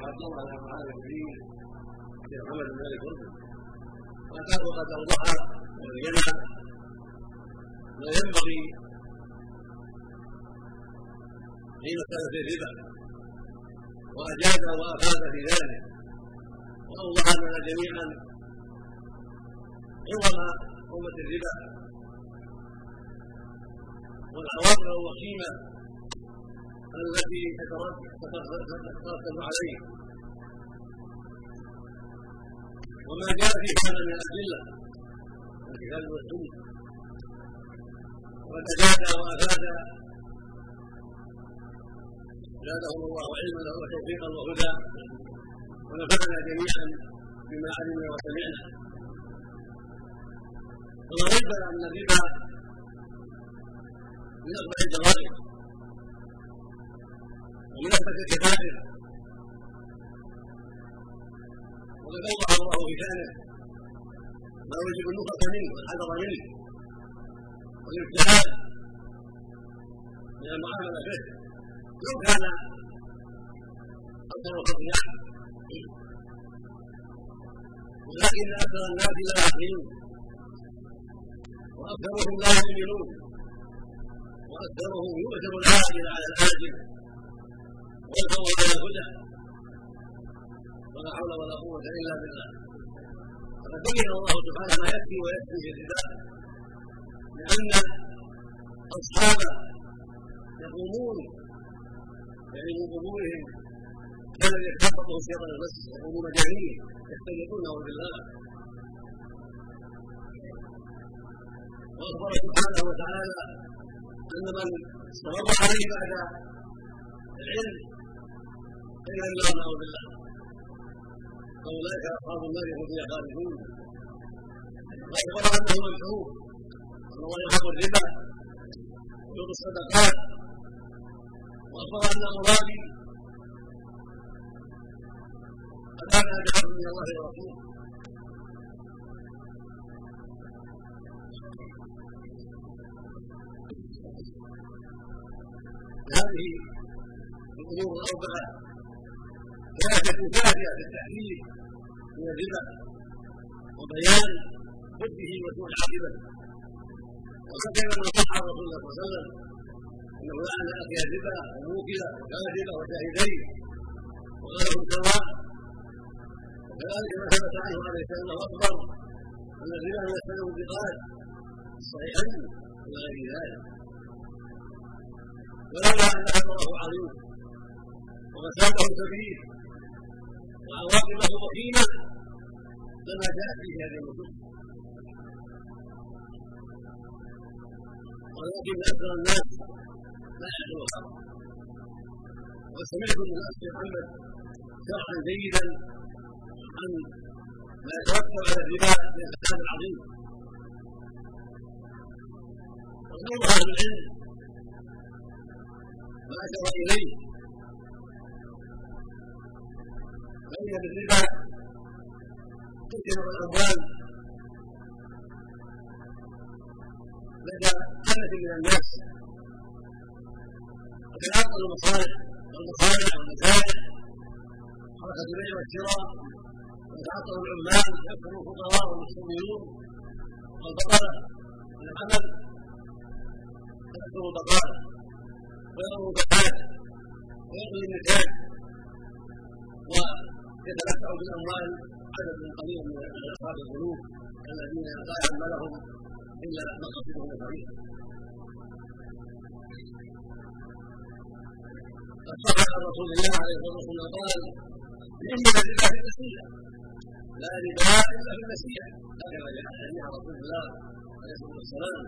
بن معاذ الدين الشيخ محمد بن مالك رشد وكان وقد اوضح وبين ما ينبغي حين كان في الربا واجاد وافاد في ذلك واوضح لنا جميعا عظم امه الربا والعواقب الوخيمه التي تترتب عليه. وما جاء في هذا من الادله الكتاب والسنة وقد اجاد وأفاد. زادهم الله علما وتوفيقا وهدى. ونفعنا جميعا بما علمنا وسمعنا. ولا ريب ان الربا من اكبر الجرائم اكبر الكبائر وقد أوضح الله في شانه ما يجب النصرة منه والحذر منه والابتعاد من المعاملة به. لو كان أكثر خطيئة ولكن أكثر الناس لا يعقلون وأكثرهم لا يؤمنون. وأكثرهم يؤثر العاجل على العاجل والفضل على الهدى ولا حول ولا قوة إلا بالله. وقد بين الله سبحانه ما يكفي ويكفي في الربا لأن اصحابه يقومون يعني من قبورهم. كان في شيطان المسجد يقومون جميع يختلطونه بالله. واخبر سبحانه وتعالى أن من استمر عليه بعد العلم الا الله بالله فاولئك اصحاب النار هم فيها خالدون واخبر انه ممحوق ان الله يحب الربا ويؤتي الصدقات واخبر ان مرادي كان بعبد من الله ورسوله هذه الأمور الأربعة ثلاثة كافيه في التحذير من الربا وبيان حبه وسوء عاقبته وكثر من صح رسول الله صلى الله عليه وسلم انه لعن اكل الربا وموكل وكاذب وشاهدين وقال سواء وكذلك ما ثبت عنه عليه السلام انه اخبر ان الربا هو السلم البقال الصحيحين إلى غير ذلك ولولا ان اثره عظيم ومساله كبير وعواقبه وخيمه لما جاءت فيه هذه النصوص ولكن أكثر الناس لا يعرفون الحق وسمعت من الأخ محمد شرحا جيدا عن ما يترتب على الربا من الفساد العظيم. وقول أهل العلم. ما أشار إليه. لدى حدث من الناس. وتتعطل المصالح والمصالح والمسائل حركه البيع والشراء ويتعطل العمال يكثر الفقراء والمستثمرون والبطاله من العمل تكثر البطاله ويقوم الزكاه ويقل النتاج ويتمتع بالأموال عدد قليل من أصحاب الذنوب الذين لا يعلم لهم. إلا مقاصدهم الخبيثه قد صح عن رسول الله عليه الصلاة والسلام قال إن الربا في النسيئة. لا ربا إلا في النسيئة. هكذا جاء حديث عن رسول الله عليه الصلاة والسلام.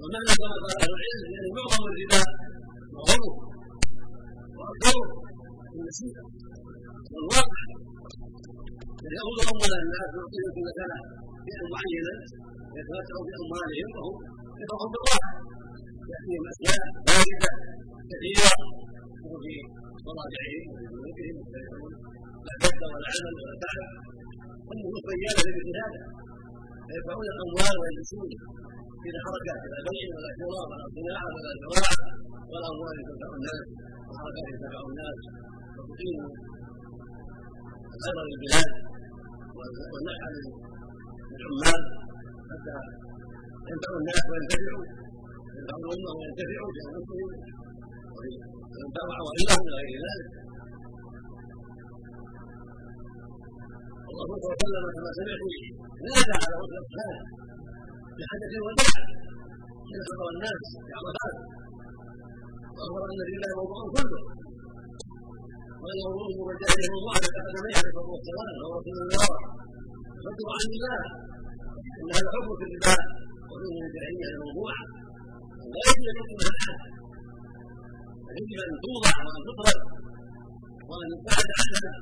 ومعنى كما قال أهل العلم يعني معظم الربا معظمه واكثره في النسيئة. والواقع يأخذ أموال الناس ويعطيهم كل سنة شيئا معينا يتمتع باموالهم وهم يفرحون بالراحه ياتيهم اشياء بارده كثيره وهم في مضاجعهم وفي بيوتهم يستريحون لا جد ولا عمل ولا تعب أمه بيانه لمثل هذا فيدفعون الأموال ويجلسون إلى حركات لا بيع ولا شراء ولا صناعة ولا زراعة. ولا أموال تنفع الناس وحركات تنفع الناس. وتقيم خير للبلاد والنفع للعمال. حتى ينفع الناس وينتفعوا ينفع الامه وينتفعوا بانفسهم وينفع عوائلهم إلى غير ذلك الرسول صلى الله عليه وسلم كما سمعت نادى على وجه الاصحاب بحدث الوداع حين خطر الناس في عرفات واخبر ان لله موضوع كله وان موضوعه وجاهه الله على قدميه عليه الصلاه والسلام وهو رسول الله صدق عن الله إن هذا حكم في الربا وفيه الجاهليه الموضوعه لا يجوز ان يحكمها احد يجب أن توضع وان تطرد وأن يبتعد عنها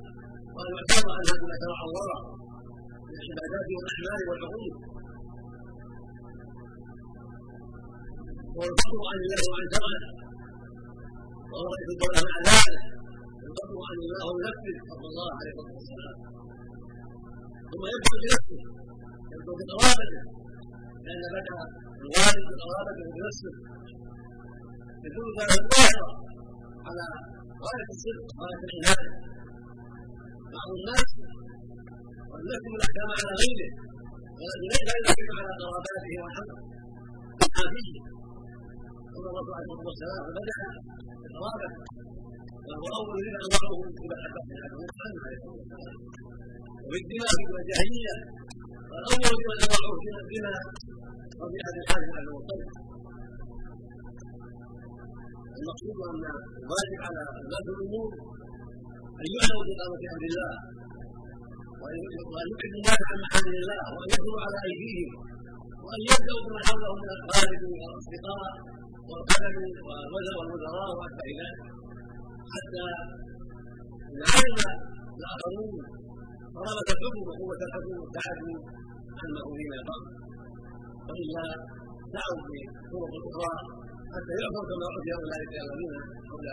وأن يعتبر عنها بما شرع الله من العبادات والأعمال والعقول والفضل عن الله وعن شرعه وهو يدل مع ذلك. الفضل عن الله ينفذ فضل الله عليه الصلاه والسلام ثم يبدو بنفسه يبدو بقرابته لأن بدا الوالد بقرابته بنفسه يدل ذلك الظاهره على غاية الصدق غاية العنايه بعض الناس قد يحكم الأحكام على غيره والذي ليس يحكم على قراباته وحقه. فيه ثم الرسول عليه الصلاة والسلام بدأ بقرابته وهو من انواعه في محبه محمد عليه الصلاة والسلام. وبالدماء والجاهلية والاول من انواعه في الدماء ربيعه بن المطلب المقصود أن الواجب على ولاة الأمور أن يعلموا باقامه أمر الله وأن يبعدوا الناس عن محل الله وأن يدعوا على أيديهم وأن يبداوا بمن حولهم من الاقارب والأصدقاء والقدم والوزراء واتباع ذلك. حتى ان علم الاخرون قرابه الحكم وقوه الحكم ابتعدوا عنه فيما يقام والا دعوا بطرق أخرى حتى يعفوا كما عفي اولئك الذين حول